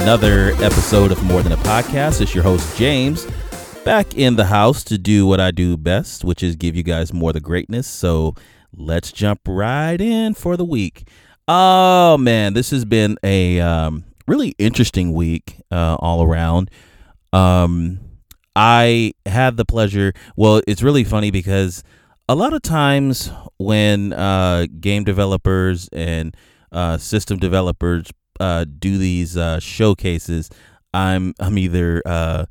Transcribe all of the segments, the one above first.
another episode of More Than a Podcast. It's your host James, back in the house to do what I do best, which is give you guys more the greatness. So let's jump right in for the week. Oh man, this has been a um, really interesting week uh, all around. Um, I had the pleasure. Well, it's really funny because a lot of times when uh, game developers and uh, system developers uh, do these uh, showcases, I'm I'm either uh,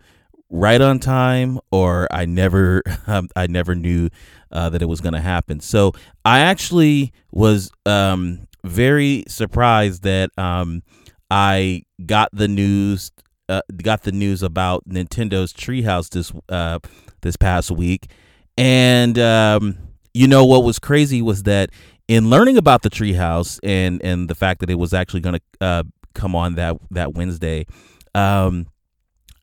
right on time or I never I never knew uh, that it was going to happen. So I actually was um, very surprised that um, I got the news uh, got the news about Nintendo's Treehouse this uh, this past week, and um, you know what was crazy was that in learning about the Treehouse and and the fact that it was actually going to uh, come on that that Wednesday, um,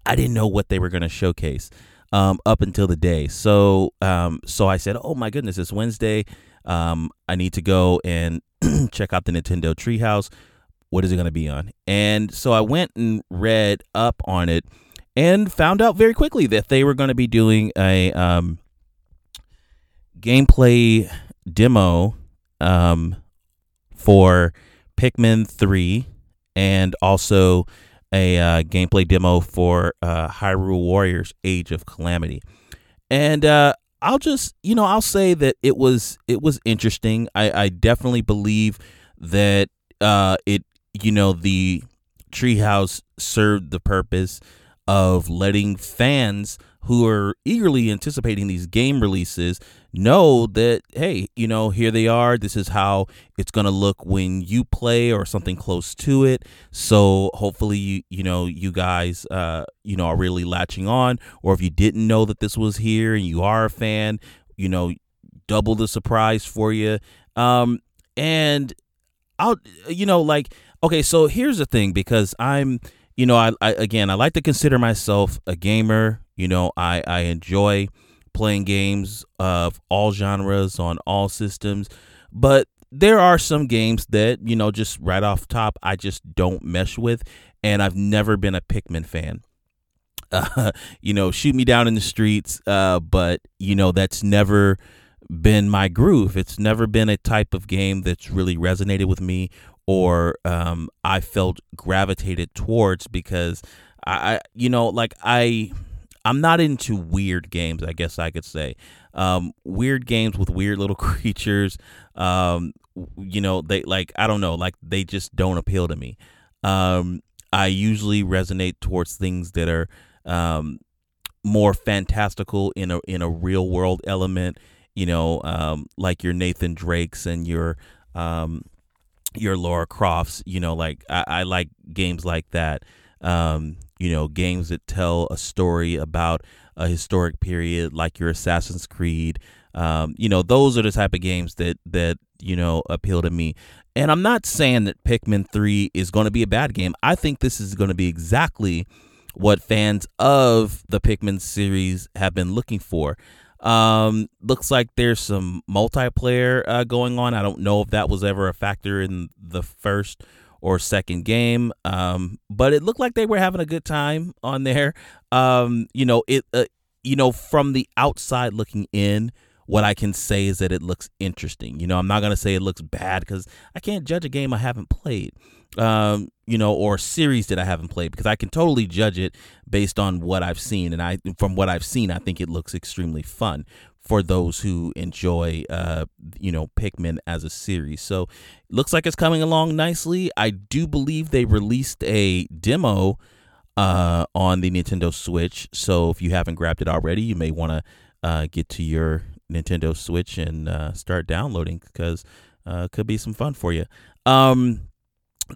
I didn't know what they were going to showcase um, up until the day. So um, so I said, oh my goodness, it's Wednesday. Um, I need to go and check out the Nintendo Treehouse. What is it going to be on? And so I went and read up on it and found out very quickly that they were going to be doing a um, gameplay demo um, for Pikmin 3 and also a uh, gameplay demo for uh, Hyrule Warriors Age of Calamity. And uh, I'll just, you know, I'll say that it was it was interesting. I, I definitely believe that uh, it, you know, the Treehouse served the purpose of letting fans who are eagerly anticipating these game releases know that hey you know here they are. This is how it's going to look when you play or something close to it. So hopefully you you know you guys uh you know are really latching on. Or if you didn't know that this was here and you are a fan you know double the surprise for you um and i'll you know like okay so here's the thing because i'm you know I, I again i like to consider myself a gamer you know i i enjoy playing games of all genres on all systems, but there are some games that, you know, just right off top, I just don't mesh with. And I've never been a Pikmin fan. Uh, you know, shoot me down in the streets, uh, but, you know, that's never been my groove. It's never been a type of game that's really resonated with me or um, I felt gravitated towards because I, you know, like I I'm not into weird games, I guess I could say. Um, weird games with weird little creatures. Um, you know, they like I don't know, like they just don't appeal to me. Um, I usually resonate towards things that are um, more fantastical in a in a real world element. You know, um, like your Nathan Drakes and your um, your Lara Crofts. You know, like I, I like games like that. Um, you know, games that tell a story about a historic period, like your Assassin's Creed. Um, you know, those are the type of games that that you know appeal to me. And I'm not saying that Pikmin 3 is going to be a bad game. I think this is going to be exactly what fans of the Pikmin series have been looking for. Um, looks like there's some multiplayer uh, going on. I don't know if that was ever a factor in the first or second game. Um, but it looked like they were having a good time on there. Um, you know, it, uh, you know, from the outside looking in, what I can say is that it looks interesting. You know, I'm not gonna say it looks bad because I can't judge a game I haven't played, um, you know, or a series that I haven't played because I can totally judge it based on what I've seen, and I from what I've seen, I think it looks extremely fun for those who enjoy, uh, you know, Pikmin as a series. So, looks like it's coming along nicely. I do believe they released a demo uh, on the Nintendo Switch. So, if you haven't grabbed it already, you may want to uh, get to your Nintendo Switch and uh, start downloading because uh, could be some fun for you. Um,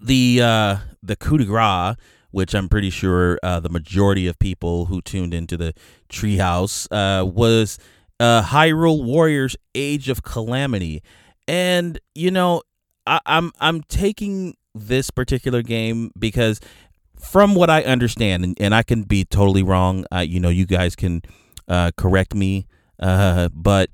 the uh, the coup de grace which I'm pretty sure uh, the majority of people who tuned into the Treehouse uh, was uh, Hyrule Warriors: Age of Calamity, and you know, I, I'm I'm taking this particular game because from what I understand, and, and I can be totally wrong, uh, you know, you guys can uh, correct me, uh, but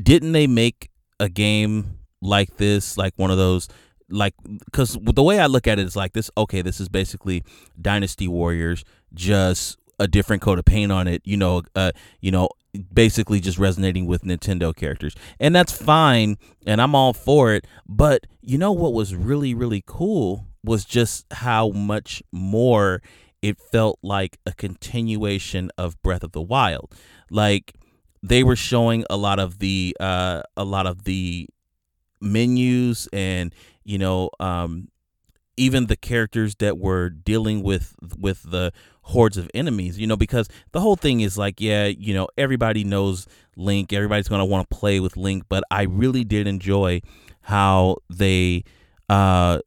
didn't they make a game like this, like one of those, like, because the way I look at it is like this, okay, this is basically Dynasty Warriors, just a different coat of paint on it, you know, uh, you know, basically just resonating with Nintendo characters. And that's fine, and I'm all for it, but you know what was really, really cool was just how much more it felt like a continuation of Breath of the Wild. Like they were showing a lot of the uh, a lot of the menus and you know um, even the characters that were dealing with with the hordes of enemies you know because the whole thing is like yeah you know everybody knows link everybody's going to want to play with link but i really did enjoy how they uh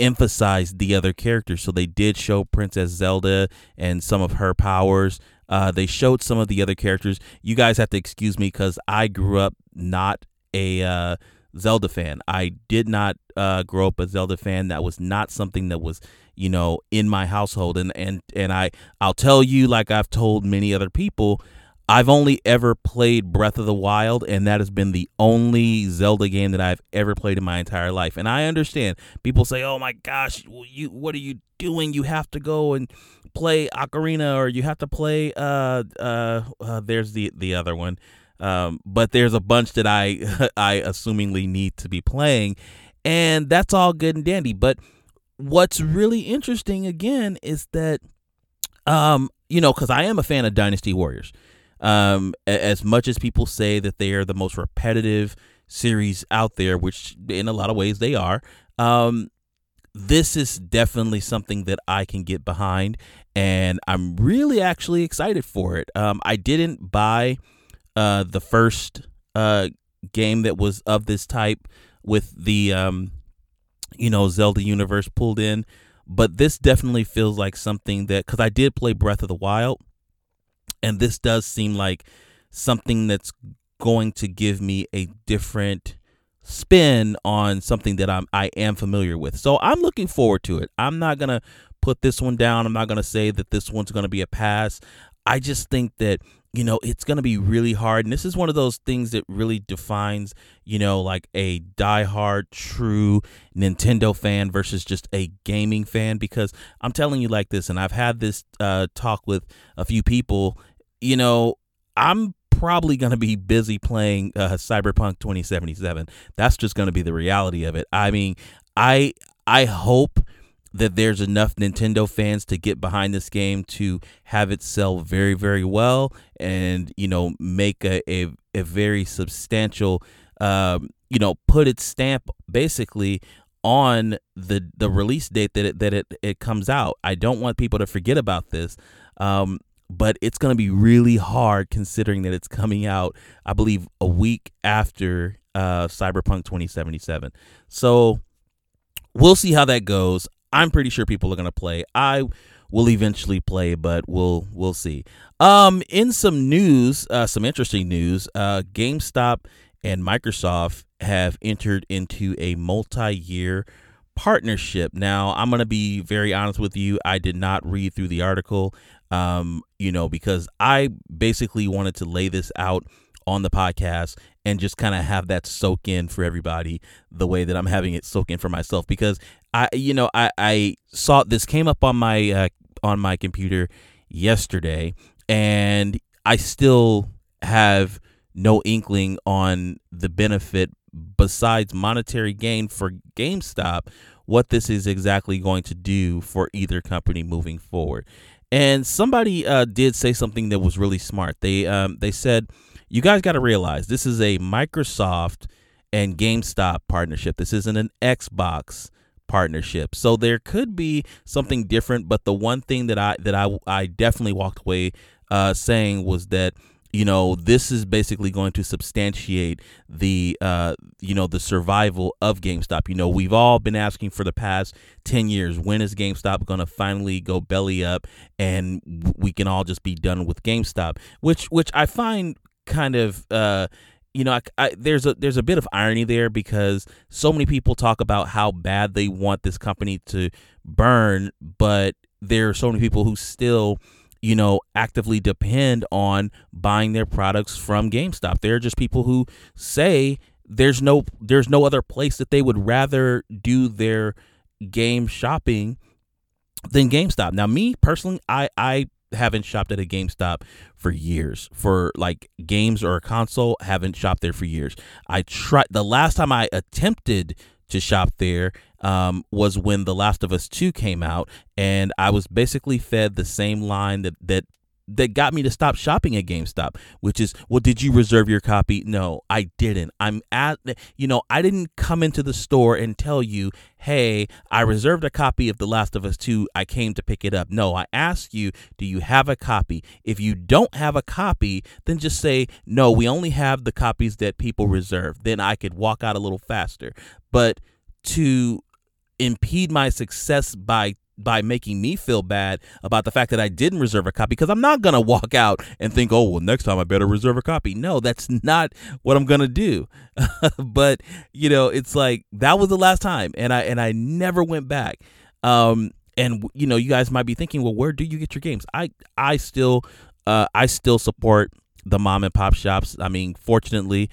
emphasized the other characters. So they did show Princess Zelda and some of her powers. Uh, they showed some of the other characters. You guys have to excuse me because I grew up not a uh, Zelda fan. I did not uh, grow up a Zelda fan. That was not something that was, you know, in my household. And and and I I'll tell you, like I've told many other people, I've only ever played Breath of the Wild, and that has been the only Zelda game that I've ever played in my entire life. And I understand people say, "Oh my gosh, you what are you doing? You have to go and play Ocarina, or you have to play uh uh, uh there's the the other one." Um, but there's a bunch that I I assumingly need to be playing, and that's all good and dandy. But what's really interesting again is that, um, you know, because I am a fan of Dynasty Warriors. Um, as much as people say that they are the most repetitive series out there, which in a lot of ways they are, um, this is definitely something that I can get behind, and I'm really actually excited for it. Um, I didn't buy uh, the first uh, game that was of this type with the um, you know Zelda universe pulled in, but this definitely feels like something that because I did play Breath of the Wild, and this does seem like something that's going to give me a different spin on something that I'm I am familiar with. So I'm looking forward to it. I'm not gonna put this one down. I'm not gonna say that this one's gonna be a pass. I just think that you know it's gonna be really hard, and this is one of those things that really defines you know like a diehard true Nintendo fan versus just a gaming fan. Because I'm telling you like this, and I've had this uh, talk with a few people you know, I'm probably going to be busy playing uh, Cyberpunk 2077. That's just going to be the reality of it. I mean, I I hope that there's enough Nintendo fans to get behind this game to have it sell very very well and you know make a a, a very substantial um, you know put its stamp basically on the the release date that it that it, it comes out. I don't want people to forget about this. Um, but it's going to be really hard considering that it's coming out, I believe, a week after uh, Cyberpunk 2077. So we'll see how that goes. I'm pretty sure people are going to play. I will eventually play, but we'll we'll see. Um, in some news, uh, some interesting news, uh, GameStop and Microsoft have entered into a multi-year partnership. Now, I'm going to be very honest with you. I did not read through the article um, you know, because I basically wanted to lay this out on the podcast and just kind of have that soak in for everybody the way that I'm having it soak in for myself because I you know I I saw this came up on my uh, on my computer yesterday and I still have no inkling on the benefit besides monetary gain for GameStop what this is exactly going to do for either company moving forward. And somebody uh, did say something that was really smart. They um, they said, "You guys got to realize this is a Microsoft and GameStop partnership. This isn't an Xbox partnership. So there could be something different. But the one thing that I that I I definitely walked away uh, saying was that you know this is basically going to substantiate the uh you know the survival of GameStop. You know, we've all been asking for the past 10 years when is GameStop going to finally go belly up and we can all just be done with GameStop, which which I find kind of uh you know, I, I, there's a there's a bit of irony there because so many people talk about how bad they want this company to burn, but there are so many people who still, you know, actively depend on buying their products from GameStop. There are just people who say there's no there's no other place that they would rather do their game shopping than GameStop. Now, me personally, I I haven't shopped at a GameStop for years. For like games or a console, haven't shopped there for years. I tried the last time I attempted to shop there um, was when The Last of Us 2 came out, and I was basically fed the same line that that that got me to stop shopping at GameStop, which is, well, did you reserve your copy? No, I didn't. I'm at, you know, I didn't come into the store and tell you, hey, I reserved a copy of The Last of Us 2. I came to pick it up. No, I asked you, do you have a copy? If you don't have a copy, then just say, no, we only have the copies that people reserve. Then I could walk out a little faster. But to impede my success by by making me feel bad about the fact that I didn't reserve a copy because I'm not going to walk out and think, oh, well, next time I better reserve a copy. No, that's not what I'm going to do. but, you know, it's like that was the last time and I and I never went back. Um and you know, you guys might be thinking, well, where do you get your games? I I still uh I still support the mom and pop shops. I mean, fortunately,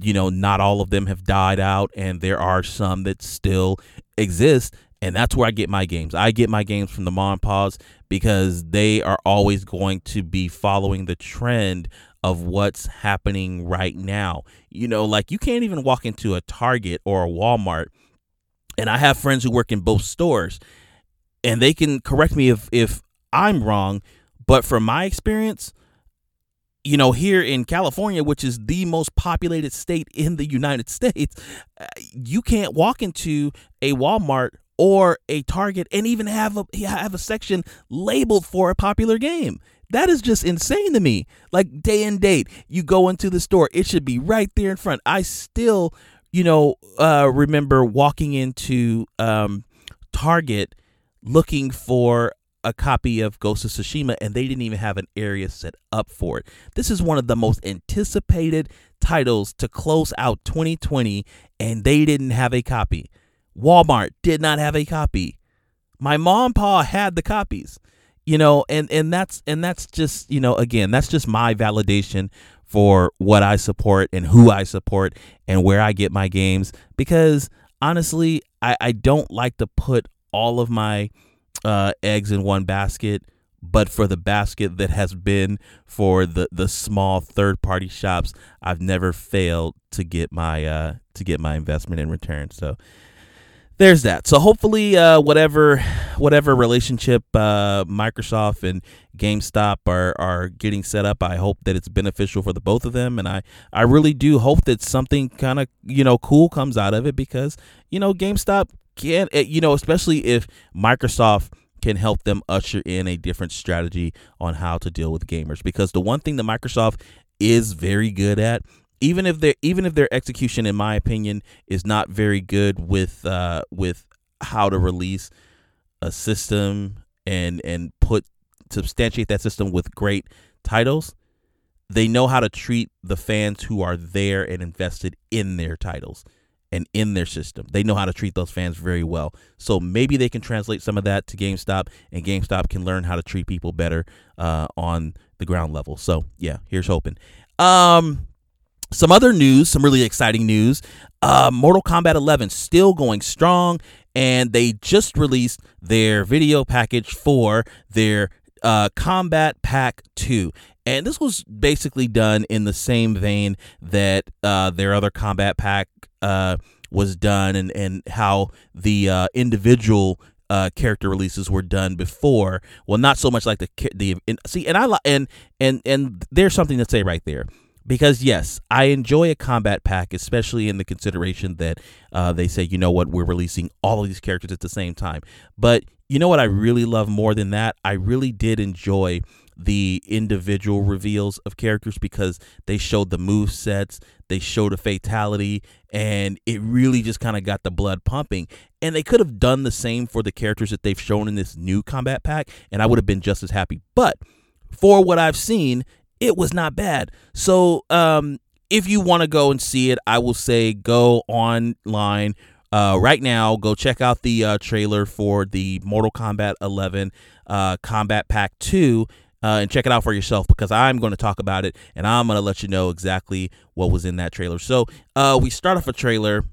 you know, not all of them have died out, and there are some that still exist and that's where I get my games. I get my games from the mom and pops because they are always going to be following the trend of what's happening right now. You know, like you can't even walk into a Target or a Walmart, and I have friends who work in both stores, and they can correct me if if I'm wrong, but from my experience, you know, here in California, which is the most populated state in the United States, uh, you can't walk into a Walmart or a Target and even have a have a section labeled for a popular game. That is just insane to me. Like day and date, you go into the store, it should be right there in front. I still, you know, uh, remember walking into um, Target looking for a copy of Ghost of Tsushima, and they didn't even have an area set up for it. This is one of the most anticipated titles to close out 2020, and they didn't have a copy. Walmart did not have a copy. My mom and pa had the copies. You know, and and that's and that's just, you know, again, that's just my validation for what I support and who I support and where I get my games because honestly, I, I don't like to put all of my uh, eggs in one basket, but for the basket that has been for the the small third party shops, I've never failed to get my uh, to get my investment in return. So there's that. So hopefully, uh, whatever whatever relationship uh, Microsoft and GameStop are are getting set up, I hope that it's beneficial for the both of them, and I I really do hope that something kind of you know cool comes out of it because you know GameStop can eh, you know especially if Microsoft can help them usher in a different strategy on how to deal with gamers because the one thing that Microsoft is very good at even if their even if their execution, in my opinion, is not very good with uh, with how to release a system and and put substantiate that system with great titles, they know how to treat the fans who are there and invested in their titles and in their system. They know how to treat those fans very well. So maybe they can translate some of that to GameStop, and GameStop can learn how to treat people better uh, on the ground level. So yeah, here's hoping. Um, some other news, some really exciting news. Uh, Mortal Kombat 11 still going strong, and they just released their video package for their uh, Combat Pack 2. And this was basically done in the same vein that uh, their other Combat Pack uh, was done, and, and how the uh, individual uh, character releases were done before. Well, not so much like the the and, see, and I and and and there's something to say right there because yes, I enjoy a combat pack, especially in the consideration that uh, they say, you know what, we're releasing all of these characters at the same time. But you know what, I really love more than that. I really did enjoy the individual reveals of characters because they showed the move sets, they showed a fatality, and it really just kind of got the blood pumping. And they could have done the same for the characters that they've shown in this new combat pack, and I would have been just as happy. But for what I've seen, it was not bad. So, um, if you want to go and see it, I will say go online uh, right now. Go check out the uh, trailer for the Mortal Kombat 11 uh, Combat Pack 2. Uh, and check it out for yourself because I'm going to talk about it and I'm going to let you know exactly what was in that trailer. So uh, we start off a trailer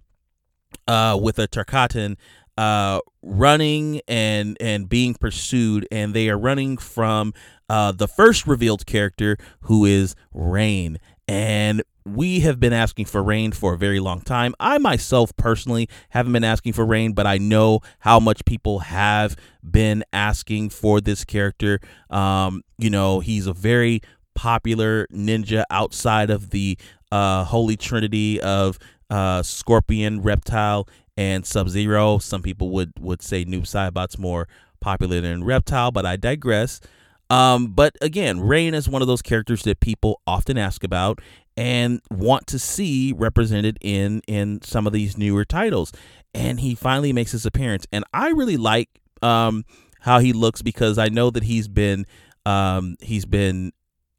uh, with a Tarkatan uh, running and and being pursued, and they are running from uh, the first revealed character, who is Rain. And we have been asking for rain for a very long time. I myself personally haven't been asking for rain, but I know how much people have been asking for this character. Um, you know, he's a very popular ninja outside of the uh, holy trinity of uh, Scorpion, Reptile, and Sub Zero. Some people would would say Noob Saibot's more popular than Reptile, but I digress. Um, but again, Rain is one of those characters that people often ask about and want to see represented in in some of these newer titles. And he finally makes his appearance, and I really like um, how he looks because I know that he's been um, he's been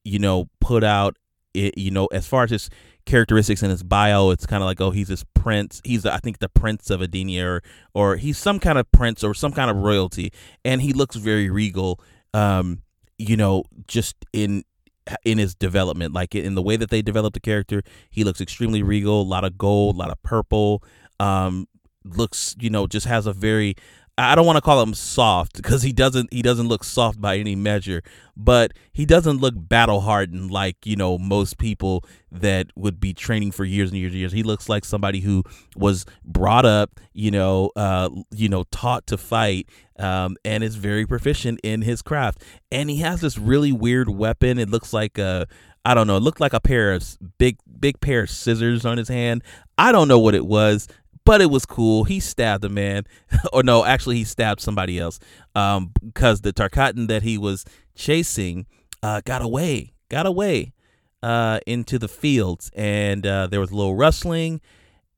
you know put out it, you know as far as his characteristics in his bio, it's kind of like, oh, he's this prince. He's, I think, the prince of Edenia, or, or he's some kind of prince or some kind of royalty, and he looks very regal. Um, you know, just in in his development, like in the way that they developed the character, he looks extremely regal. A lot of gold, a lot of purple. Um, looks, you know, just has a very I don't want to call him soft because he doesn't he doesn't look soft by any measure, but he doesn't look battle hardened like you know most people that would be training for years and years and years. He looks like somebody who was brought up, you know, uh, you know, taught to fight, um, and is very proficient in his craft. And he has this really weird weapon. It looks like a I don't know. It looked like a pair of big, big pair of scissors on his hand. I don't know what it was but it was cool. He stabbed a man, or no, actually he stabbed somebody else, um, because the Tarkatan that he was chasing, uh, got away, got away, uh, into the fields, and uh, there was a little rustling,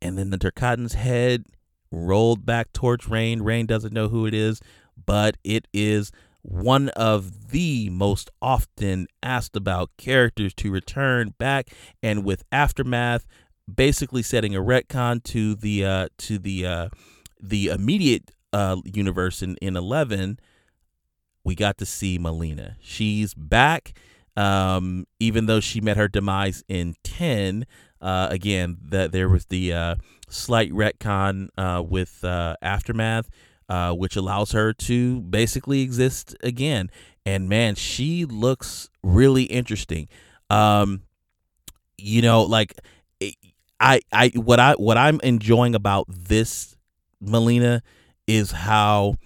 and then the Tarkatan's head rolled back towards Rain. Rain doesn't know who it is, but it is one of the most often asked about characters to return back, and with aftermath basically setting a retcon to the uh, to the uh, the immediate uh, universe in in eleven. We got to see Mileena. She's back, um, even though she met her demise in ten. Uh, again, that there was the uh, slight retcon uh, with uh, aftermath, uh, which allows her to basically exist again. And man, she looks really interesting. Um, you know, like I I what I what I'm enjoying about this Mileena is how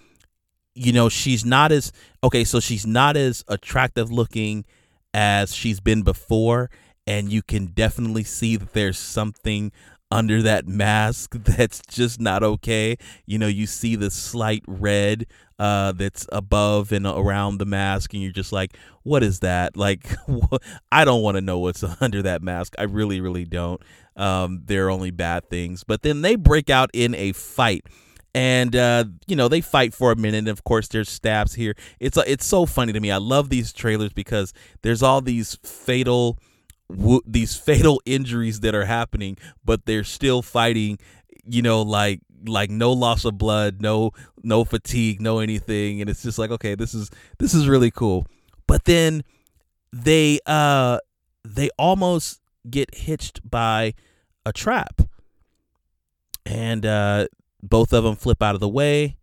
you know she's not as okay so she's not as attractive looking as she's been before and you can definitely see that there's something under that mask that's just not okay. You know, you see the slight red uh, that's above and around the mask, and you're just like, what is that? Like, I don't want to know what's under that mask. I really, really don't. Um, they're only bad things. But then they break out in a fight. And uh, you know they fight for a minute, and of course there's stabs here. It's uh, it's so funny to me. I love these trailers because there's all these fatal these fatal injuries that are happening, but they're still fighting. You know, like like no loss of blood, no no fatigue, no anything, and it's just like okay, this is this is really cool. But then they uh they almost get hitched by a trap, and uh, both of them flip out of the way,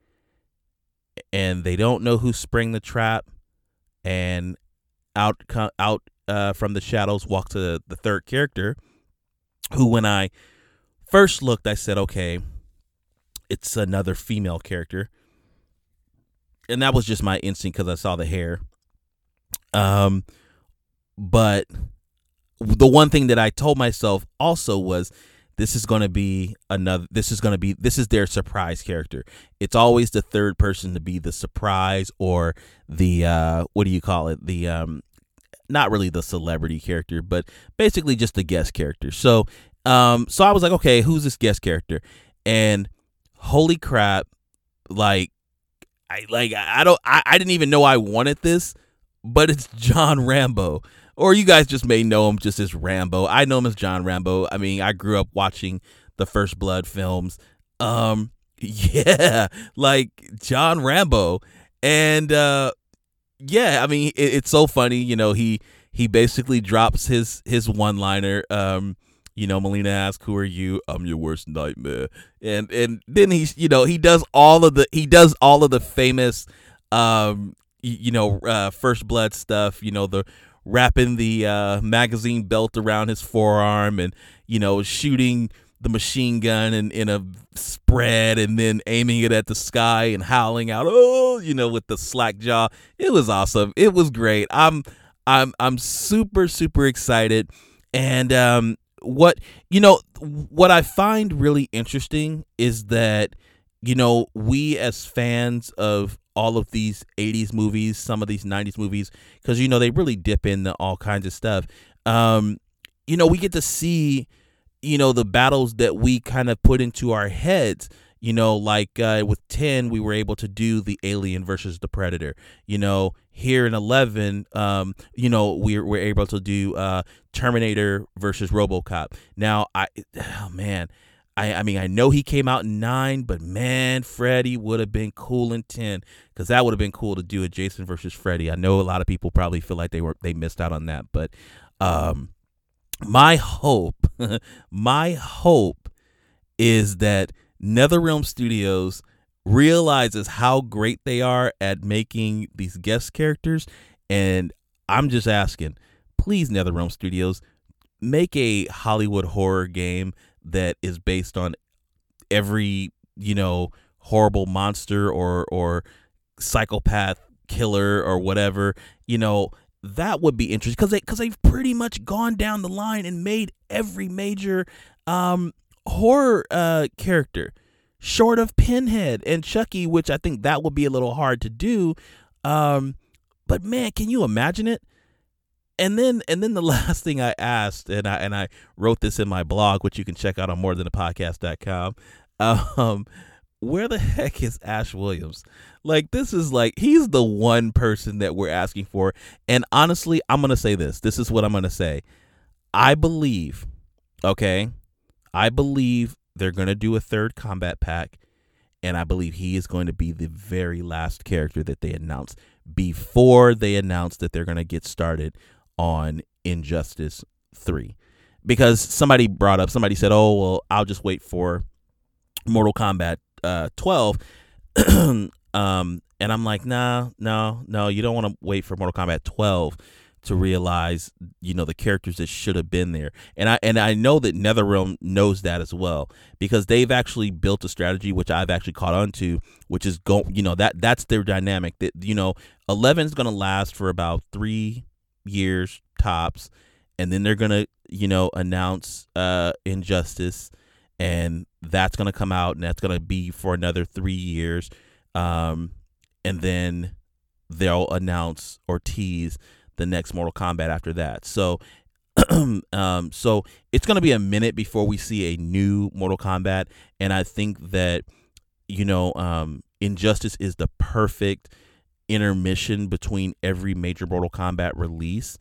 and they don't know who sprang the trap, and out out uh, from the shadows walks the, the third character, who, when I first looked, I said, okay, it's another female character. And that was just my instinct because I saw the hair. Um, but the one thing that I told myself also was this is going to be another this is going to be this is their surprise character it's always the third person to be the surprise or the uh what do you call it the um not really the celebrity character, but basically just the guest character. So, um, so I was like, okay, who's this guest character? And holy crap, like, I like I don't I, I didn't even know I wanted this, but it's John Rambo, or you guys just may know him just as Rambo. I know him as John Rambo. I mean, I grew up watching the First Blood films. Um, yeah, like John Rambo, and uh, yeah, I mean, it, it's so funny. You know, he he basically drops his his one liner. Um, you know, Mileena asks, "Who are you?" I'm your worst nightmare, and and then he's you know he does all of the he does all of the famous, um, you know, uh, first blood stuff. You know, the wrapping the uh, magazine belt around his forearm and you know shooting the machine gun in, in a spread and then aiming it at the sky and howling out oh you know with the slack jaw. It was awesome. It was great. I'm i'm i'm super super excited. And um what you know what i find really interesting is that you know we as fans of all of these 80s movies some of these 90s movies because you know they really dip into all kinds of stuff. Um you know we get to see you know the battles that we kind of put into our heads you know like uh, with 10 we were able to do the alien versus the predator. You know here in 11 um you know we're, we're able to do uh terminator versus robocop. Now i oh man I, I mean, I know he came out in nine, but man, Freddy would have been cool in ten because that would have been cool to do a Jason versus Freddy. I know a lot of people probably feel like they were they missed out on that, but um, my hope, my hope is that NetherRealm Studios realizes how great they are at making these guest characters, and I'm just asking, please, NetherRealm Studios, make a Hollywood horror game that is based on every you know horrible monster or or psychopath killer or whatever you know that would be interesting because they because they've pretty much gone down the line and made every major um horror uh character short of pinhead and chucky which i think that would be a little hard to do um but man can you imagine it and then and then the last thing I asked, and I and I wrote this in my blog, which you can check out on more than a podcast.com. Um, where the heck is Ash Williams? Like this is like he's the one person that we're asking for. And honestly, I'm gonna say this. This is what I'm gonna say. I believe, okay, I believe they're gonna do a third combat pack, and I believe he is going to be the very last character that they announce before they announce that they're gonna get started on Injustice 3 because somebody brought up somebody said, "Oh, well, I'll just wait for Mortal Kombat uh, 12." um, and I'm like, "Nah, no, no, you don't want to wait for Mortal Kombat 12 to realize, you know, the characters that should have been there." And I and I know that NetherRealm knows that as well because they've actually built a strategy which I've actually caught on to, which is go, you know, that that's their dynamic. That you know, 11 is going to last for about 3 years tops, and then they're gonna you know announce uh, Injustice, and that's gonna come out, and that's gonna be for another three years, um, and then they'll announce or tease the next Mortal Kombat after that. So. um, so it's going to be a minute before we see a new Mortal Kombat, and I think that you know, um, Injustice is the perfect intermission between every major Mortal Kombat release.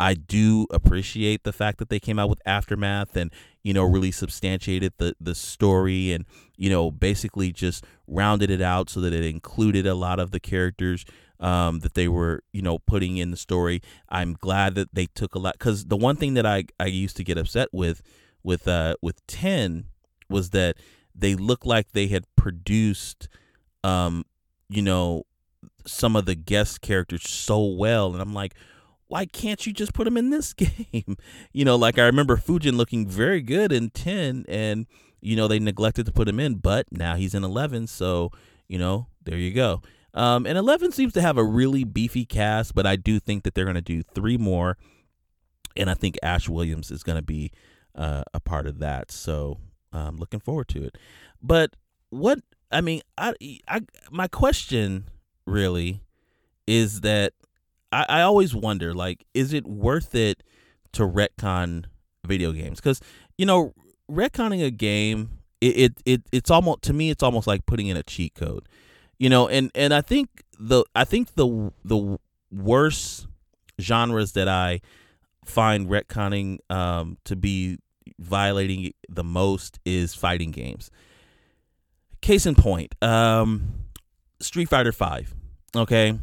I do appreciate the fact that they came out with Aftermath and you know really substantiated the the story and you know basically just rounded it out so that it included a lot of the characters um, that they were you know putting in the story. I'm glad that they took a lot because the one thing that I I used to get upset with with uh with ten was that they looked like they had produced um you know some of the guest characters so well and i'm like why can't you just put them in this game? You know like i remember fujin looking very good in 10 and you know they neglected to put him in but now he's in 11 so you know there you go. Um, and 11 seems to have a really beefy cast but i do think that they're going to do three more and i think ash williams is going to be uh, a part of that so i'm looking forward to it. But what i mean I, I my question really is that I, I always wonder like is it worth it to retcon video games because you know retconning a game it, it it it's almost to me it's almost like putting in a cheat code you know and and i think the i think the the worst genres that i find retconning um, to be violating the most is fighting games. Case in point, um, Street Fighter Five. Okay,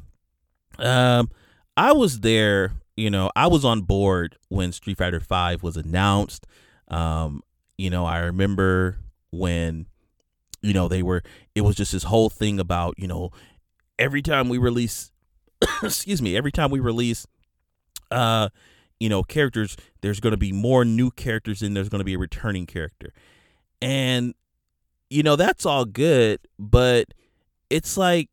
um, I was there. You know, I was on board when Street Fighter Five was announced. Um, you know, I remember when, you know, they were. It was just this whole thing about you know, every time we release, excuse me, every time we release, uh, you know, characters, there's going to be more new characters and there's going to be a returning character, and you know that's all good, but it's like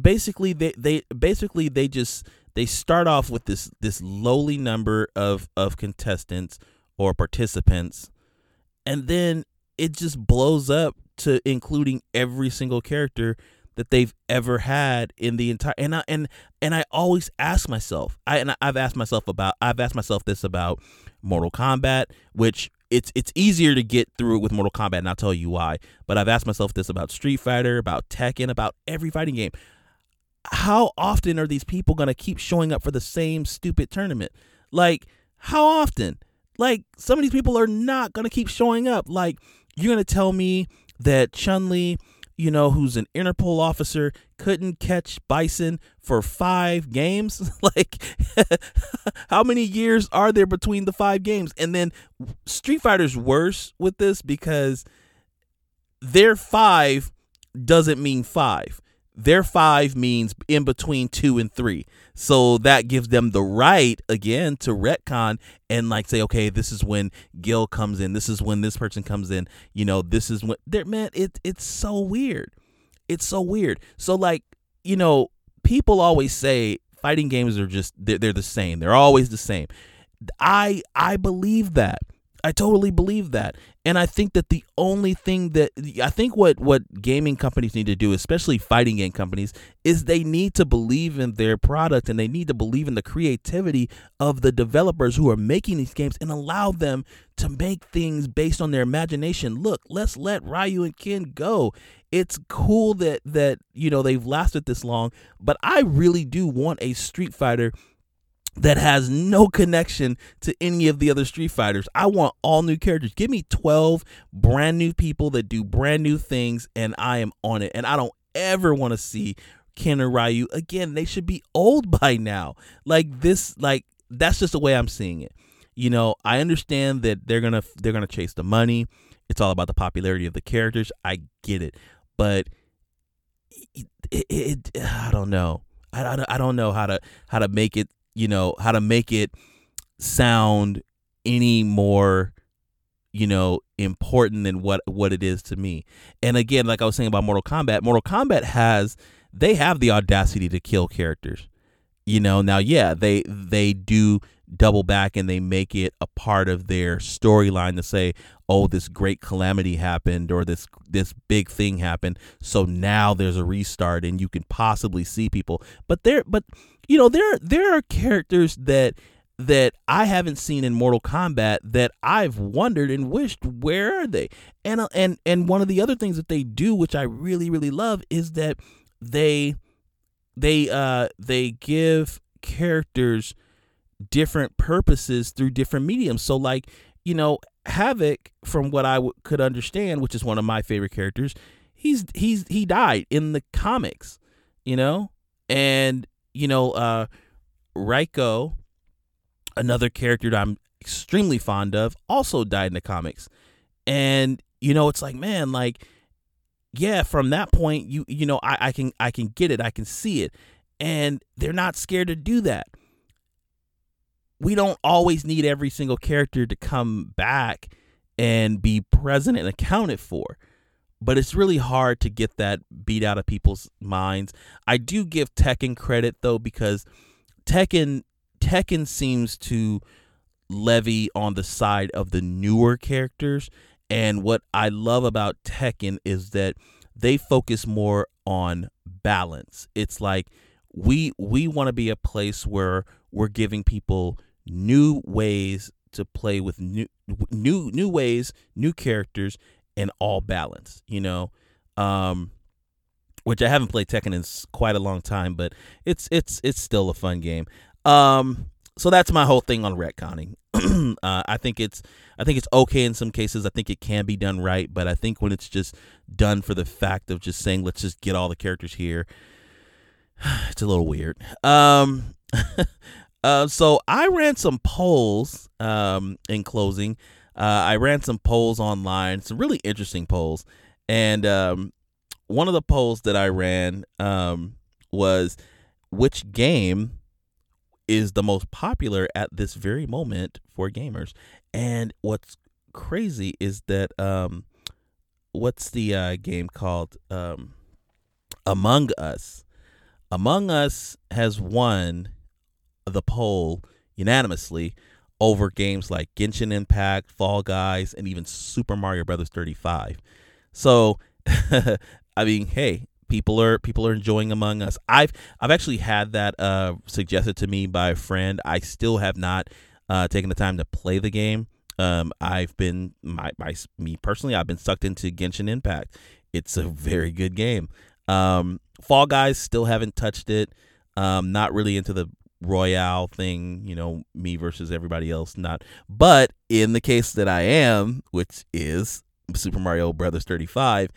basically they they basically they just they start off with this this lowly number of of contestants or participants and then it just blows up to including every single character that they've ever had in the entire and I and and I always ask myself I and I've asked myself about I've asked myself this about Mortal Kombat which it's it's easier to get through with Mortal Kombat and I'll tell you why but I've asked myself this about Street Fighter about Tekken about every fighting game how often are these people going to keep showing up for the same stupid tournament? Like, how often? Like, some of these people are not going to keep showing up. Like, you're going to tell me that Chun Li, you know, who's an Interpol officer, couldn't catch Bison for five games? like, how many years are there between the five games? And then Street Fighter's worse with this because their five doesn't mean five their five means in between two and three. So that gives them the right again to retcon and like say, okay, this is when Gill comes in. This is when this person comes in. You know, this is when man, it it's so weird. It's so weird. So like, you know, people always say fighting games are just they're, they're the same. They're always the same. I I believe that. I totally believe that. And I think that the only thing that I think what what gaming companies need to do, especially fighting game companies, is they need to believe in their product and they need to believe in the creativity of the developers who are making these games and allow them to make things based on their imagination. Look, let's let Ryu and Ken go. It's cool that that you know they've lasted this long, but I really do want a Street Fighter that has no connection to any of the other Street Fighters. I want all new characters. Give me 12 brand new people that do brand new things, and I am on it. And I don't ever want to see Ken or Ryu again. They should be old by now. Like this, like that's just the way I'm seeing it. You know, I understand that they're gonna they're gonna chase the money. It's all about the popularity of the characters. I get it, but it, it, it I don't know. I, I, I don't know how to how to make it you know how to make it sound any more you know important than what what it is to me. And again like i was saying about mortal kombat mortal kombat has they have the audacity to kill characters. You know now yeah they they do double back and they make it a part of their storyline to say oh this great calamity happened or this this big thing happened so now there's a restart and you can possibly see people but there but you know there there are characters that that I haven't seen in Mortal Kombat that I've wondered and wished where are they? And uh, and and one of the other things that they do which I really really love is that they they uh they give characters different purposes through different mediums. So like, you know, Havik from what I w- could understand, which is one of my favorite characters, he's he's he died in the comics, you know? And you know, uh, Reiko, another character that I'm extremely fond of, also died in the comics. And, you know, it's like, man, like, yeah, from that point, you you know, I, I can I can get it, I can see it. And they're not scared to do that. We don't always need every single character to come back and be present and accounted for but it's really hard to get that beat out of people's minds. I do give Tekken credit though because Tekken Tekken seems to levy on the side of the newer characters and what I love about Tekken is that they focus more on balance. It's like we we want to be a place where we're giving people new ways to play with new new new ways, new characters and all balance, you know. Um which I haven't played Tekken in quite a long time, but it's it's it's still a fun game. Um so that's my whole thing on retconning. uh, I think it's I think it's okay in some cases. I think it can be done right, but I think when it's just done for the fact of just saying let's just get all the characters here, it's a little weird. Um, uh, so I ran some polls um, in closing. Uh, I ran some polls online, some really interesting polls, and um, one of the polls that I ran um, was which game is the most popular at this very moment for gamers. And what's crazy is that um, what's the uh, game called? Um, Among Us. Among Us has won the poll unanimously over games like Genshin Impact, Fall Guys, and even Super Mario Brothers 35. So, I mean, hey, people are people are enjoying Among Us. I've I've actually had that uh, suggested to me by a friend. I still have not uh, taken the time to play the game. Um, I've been my, my me personally, I've been sucked into Genshin Impact. It's a very good game. Um, Fall Guys still haven't touched it. Um, not really into the royale thing, you know, me versus everybody else. Not, but in the case that I am, which is Super Mario Brothers 35,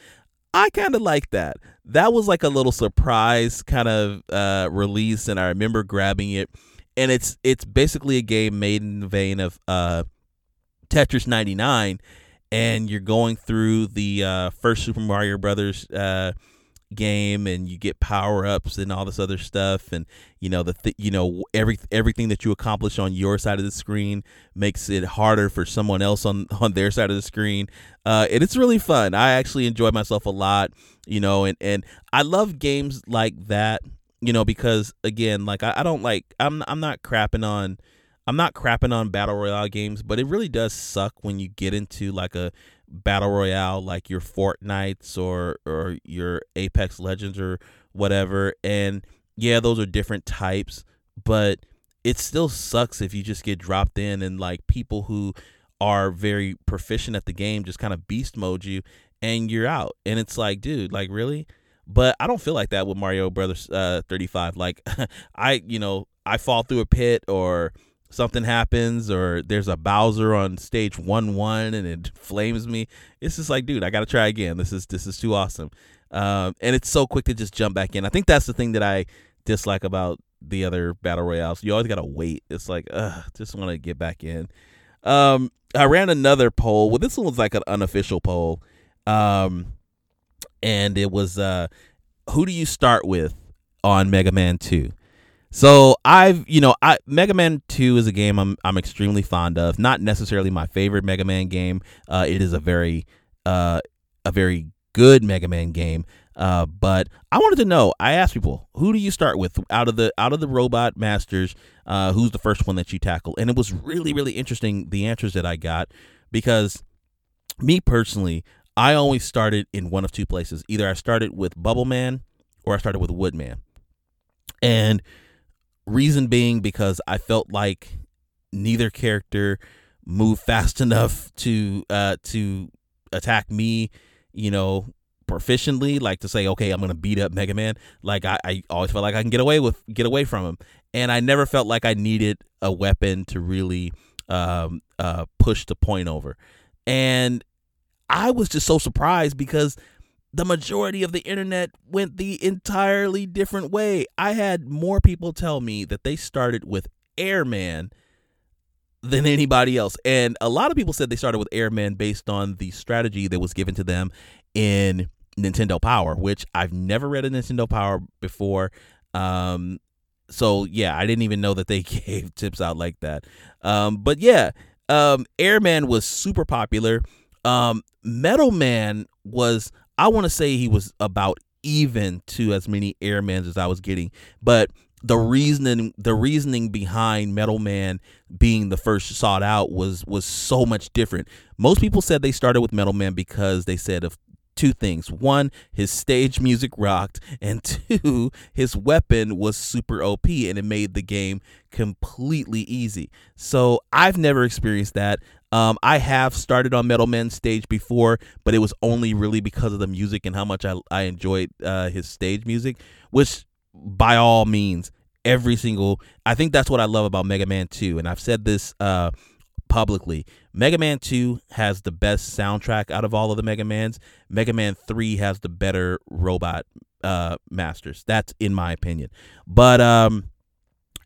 I kind of like that. That was like a little surprise kind of uh, release, and I remember grabbing it. And it's it's basically a game made in the vein of uh, Tetris 99, and you're going through the uh, first Super Mario Brothers uh, game and you get power ups and all this other stuff and you know the th- you know every everything that you accomplish on your side of the screen makes it harder for someone else on on their side of the screen uh and it's really fun. I actually enjoy myself a lot you know and and i love games like that you know because again like i, I don't like i'm i'm not crapping on I'm not crapping on battle royale games, but it really does suck when you get into like a battle royale like your Fortnites or or your Apex Legends or whatever. And yeah, those are different types, but it still sucks if you just get dropped in and like people who are very proficient at the game just kind of beast mode you and you're out. And it's like, dude, like really? But I don't feel like that with Mario Brothers uh 35. Like I, you know, I fall through a pit or something happens or there's a Bowser on stage one one and it flames me. It's just like, dude, I gotta try again. This is this is too awesome. Um, and it's so quick to just jump back in. I think that's the thing that I dislike about the other battle royales. You always gotta wait. It's like, ugh, just want to get back in. Um, I ran another poll. Well, this one was like an unofficial poll. Um, and it was uh, who do you start with on Mega Man Two? So I've, you know, I Mega Man 2 is a game I'm I'm extremely fond of. Not necessarily my favorite Mega Man game. Uh, it is a very uh, a very good Mega Man game. Uh, but I wanted to know. I asked people, who do you start with out of the out of the Robot Masters? Uh, who's the first one that you tackle? And it was really really interesting the answers that I got because me personally, I always started in one of two places. Either I started with Bubble Man or I started with Woodman, and Reason being because I felt like neither character moved fast enough to uh to attack me, you know, proficiently, like to say, okay, I'm gonna beat up Mega Man. Like I, I always felt like I can get away with get away from him. And I never felt like I needed a weapon to really um uh push the point over. And I was just so surprised because the majority of the internet went the entirely different way. I had more people tell me that they started with Airman than anybody else. And a lot of people said they started with Airman based on the strategy that was given to them in Nintendo Power, which I've never read a Nintendo Power before. Um, so yeah, I didn't even know that they gave tips out like that. Um, but yeah, um, Airman was super popular. Um, Metal Man was I want to say he was about even to as many airmans as I was getting, but the reasoning the reasoning behind Metal Man being the first sought out was was so much different. Most people said they started with Metal Man because they said of two things. One, his stage music rocked, and two, his weapon was super OP and it made the game completely easy. So I've never experienced that. Um, I have started on Metal Man stage before, but it was only really because of the music and how much I, I enjoyed uh, his stage music, which by all means, every single. I think that's what I love about Mega Man Two, and I've said this uh, publicly. Mega Man 2 has the best soundtrack out of all of the Mega Mans. Mega Man 3 has the better robot uh, masters. That's in my opinion. But um,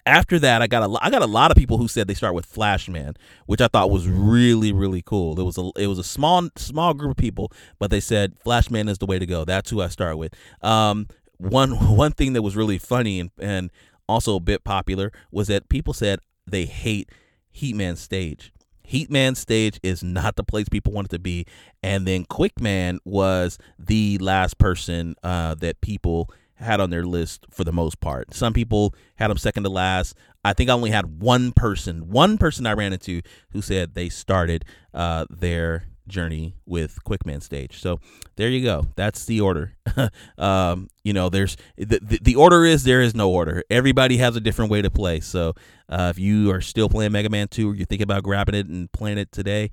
after that, I got a I got a lot of people who said they start with Flashman, which I thought was really really cool. It was a it was a small small group of people, but they said Flashman is the way to go. That's who I start with. Um, one one thing that was really funny and and also a bit popular was that people said they hate Heatman stage. Heatman stage is not the place people want it to be. And then Quickman was the last person uh, that people had on their list for the most part. Some people had them second to last. I think I only had one person, one person I ran into who said they started uh, their journey with Quickman stage. So there you go. That's the order. um, you know, there's the, the, the order is there is no order. Everybody has a different way to play. So uh, if you are still playing Mega Man 2 or you're thinking about grabbing it and playing it today,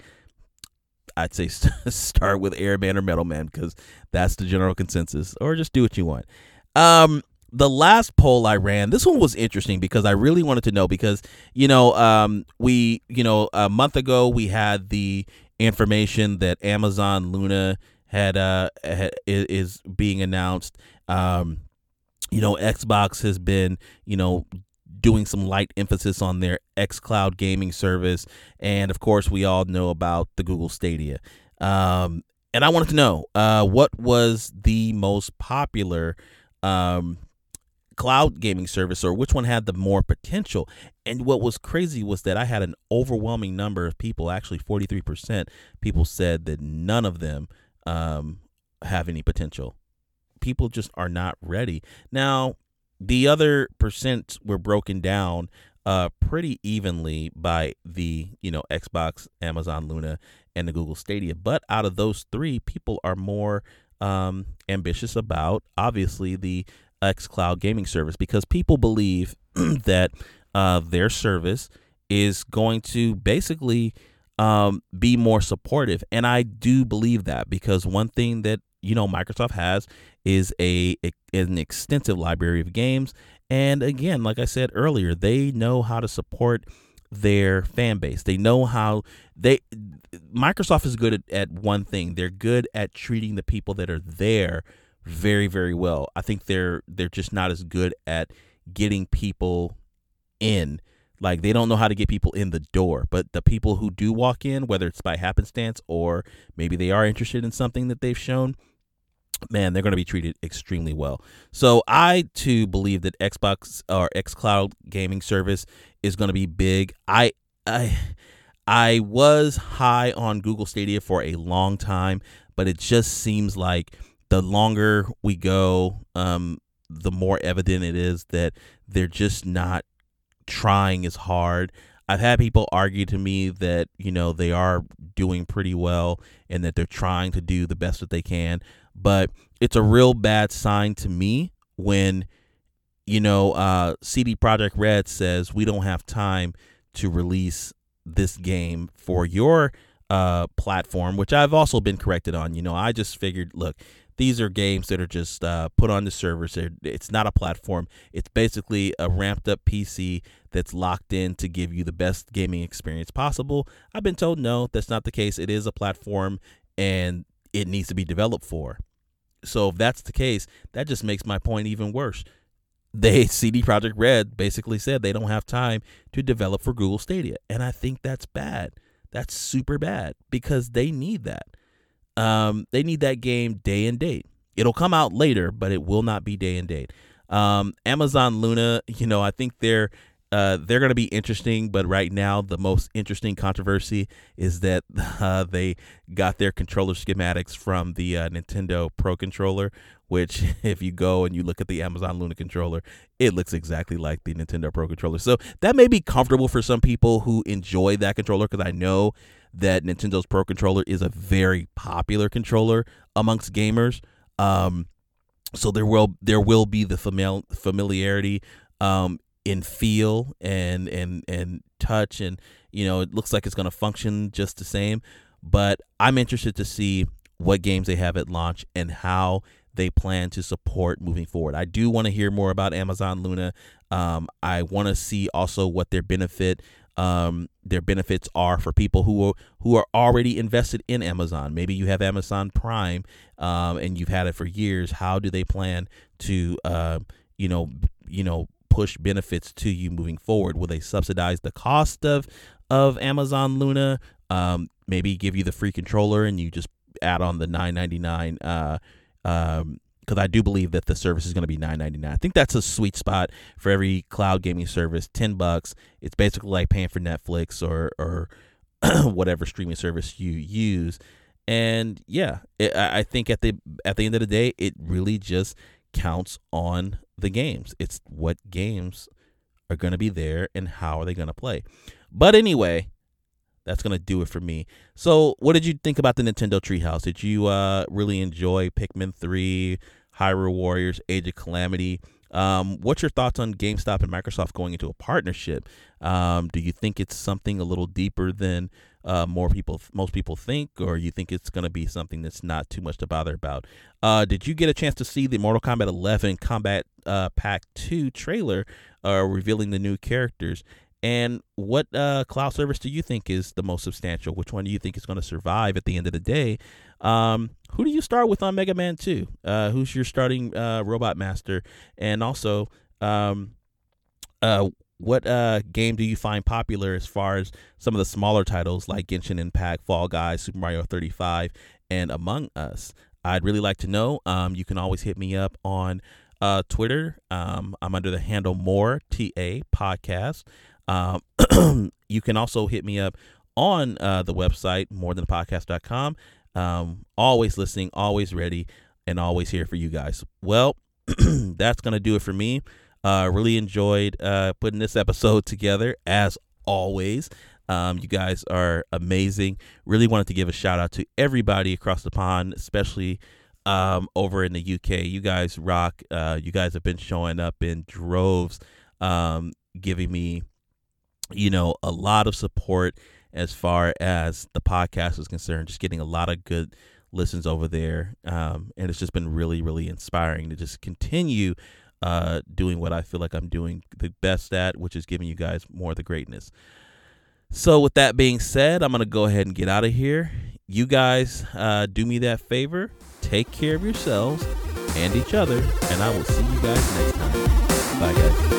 I'd say start with Airman or Metal Man because that's the general consensus. Or just do what you want. Um, the last poll I ran, this one was interesting because I really wanted to know because you know, um, we you know a month ago we had the information that Amazon Luna had uh had, is being announced. Um, you know, Xbox has been you know doing some light emphasis on their xCloud gaming service, and of course, we all know about the Google Stadia. Um, and I wanted to know uh, what was the most popular um, cloud gaming service or which one had the more potential. And what was crazy was that I had an overwhelming number of people, actually 43% people said that none of them um, have any potential. People just are not ready. Now, the other percent were broken down uh, pretty evenly by the you know Xbox, Amazon Luna, and the Google Stadia. But out of those three, people are more um, ambitious about obviously the xCloud gaming service because people believe that uh, their service is going to basically um, be more supportive, and I do believe that because one thing that you know Microsoft has is a, a an extensive library of games, and again, like I said earlier, they know how to support their fan base. They know how they Microsoft is good at, at one thing. They're good at treating the people that are there very very well. I think they're they're just not as good at getting people in. Like they don't know how to get people in the door, but the people who do walk in, whether it's by happenstance or maybe they are interested in something that they've shown, man, they're going to be treated extremely well. So I too believe that Xbox or XCloud gaming service is going to be big. I I I was high on Google Stadia for a long time, but it just seems like the longer we go, um, the more evident it is that they're just not trying as hard. I've had people argue to me that, you know, they are doing pretty well and that they're trying to do the best that they can. But it's a real bad sign to me when, you know, uh, CD Projekt Red says we don't have time to release this game for your uh, platform, which I've also been corrected on. You know, I just figured, look, these are games that are just uh, put on the servers. It's not a platform. It's basically a ramped up PC that's locked in to give you the best gaming experience possible. I've been told no, that's not the case. It is a platform and it needs to be developed for. So if that's the case, that just makes my point even worse. They CD Projekt Red basically said they don't have time to develop for Google Stadia, and I think that's bad. That's super bad because they need that. Um, they need that game day and date. It'll come out later, but it will not be day and date. Um, Amazon Luna, you know, I think they're uh, they're going to be interesting, but right now the most interesting controversy is that uh, they got their controller schematics from the uh, Nintendo Pro controller, which if you go and you look at the Amazon Luna controller, it looks exactly like the Nintendo Pro controller. So that may be comfortable for some people who enjoy that controller because I know that Nintendo's Pro controller is a very popular controller amongst gamers. Um, so there will there will be the famil- familiarity um, in feel and and and touch, and you know it looks like it's going to function just the same. But I'm interested to see what games they have at launch and how they plan to support moving forward. I do want to hear more about Amazon Luna. Um, I want to see also what their benefit um, their benefits are for people who are, who are already invested in Amazon. Maybe you have Amazon Prime um, and you've had it for years. How do they plan to uh, you know you know push benefits to you moving forward? Will they subsidize the cost of of Amazon Luna? Um, maybe give you the free controller and you just add on the 9.99 uh, um, because I do believe that the service is going to be nine ninety nine. I think that's a sweet spot for every cloud gaming service. Ten bucks. It's basically like paying for Netflix or or whatever streaming service you use. And yeah, it, I think at the at the end of the day, it really just counts on the games. It's what games are going to be there and how are they going to play. But anyway, that's gonna do it for me. So, what did you think about the Nintendo Treehouse? Did you uh, really enjoy Pikmin Three, Hyrule Warriors, Age of Calamity? Um, what's your thoughts on GameStop and Microsoft going into a partnership? Um, do you think it's something a little deeper than uh, more people, most people think, or you think it's going to be something that's not too much to bother about? Uh, did you get a chance to see the Mortal Kombat 11 Kombat uh, Pack 2 trailer, uh, revealing the new characters? And what uh, cloud service do you think is the most substantial? Which one do you think is going to survive at the end of the day? Um, who do you start with on Mega Man 2? Uh, who's your starting uh, robot master? And also, um, uh, what uh, game do you find popular as far as some of the smaller titles like Genshin Impact, Fall Guys, Super Mario 35, and Among Us? I'd really like to know. Um, you can always hit me up on uh, Twitter. Um, I'm under the handle More TA Podcast. Um, you can also hit me up on uh, the website, morethanpodcast.com. Um, always listening, always ready, and always here for you guys. Well, that's going to do it for me. Uh, really enjoyed uh, putting this episode together, as always. Um, you guys are amazing. Really wanted to give a shout out to everybody across the pond, especially um, over in the UK. You guys rock. Uh, you guys have been showing up in droves, um, giving me you know, a lot of support as far as the podcast is concerned. Just getting a lot of good listens over there, um, and it's just been really, really inspiring to just continue uh, doing what I feel like I'm doing the best at, which is giving you guys more of the greatness. So, with that being said, I'm gonna go ahead and get out of here. You guys, uh, do me that favor. Take care of yourselves and each other, and I will see you guys next time. Bye, guys.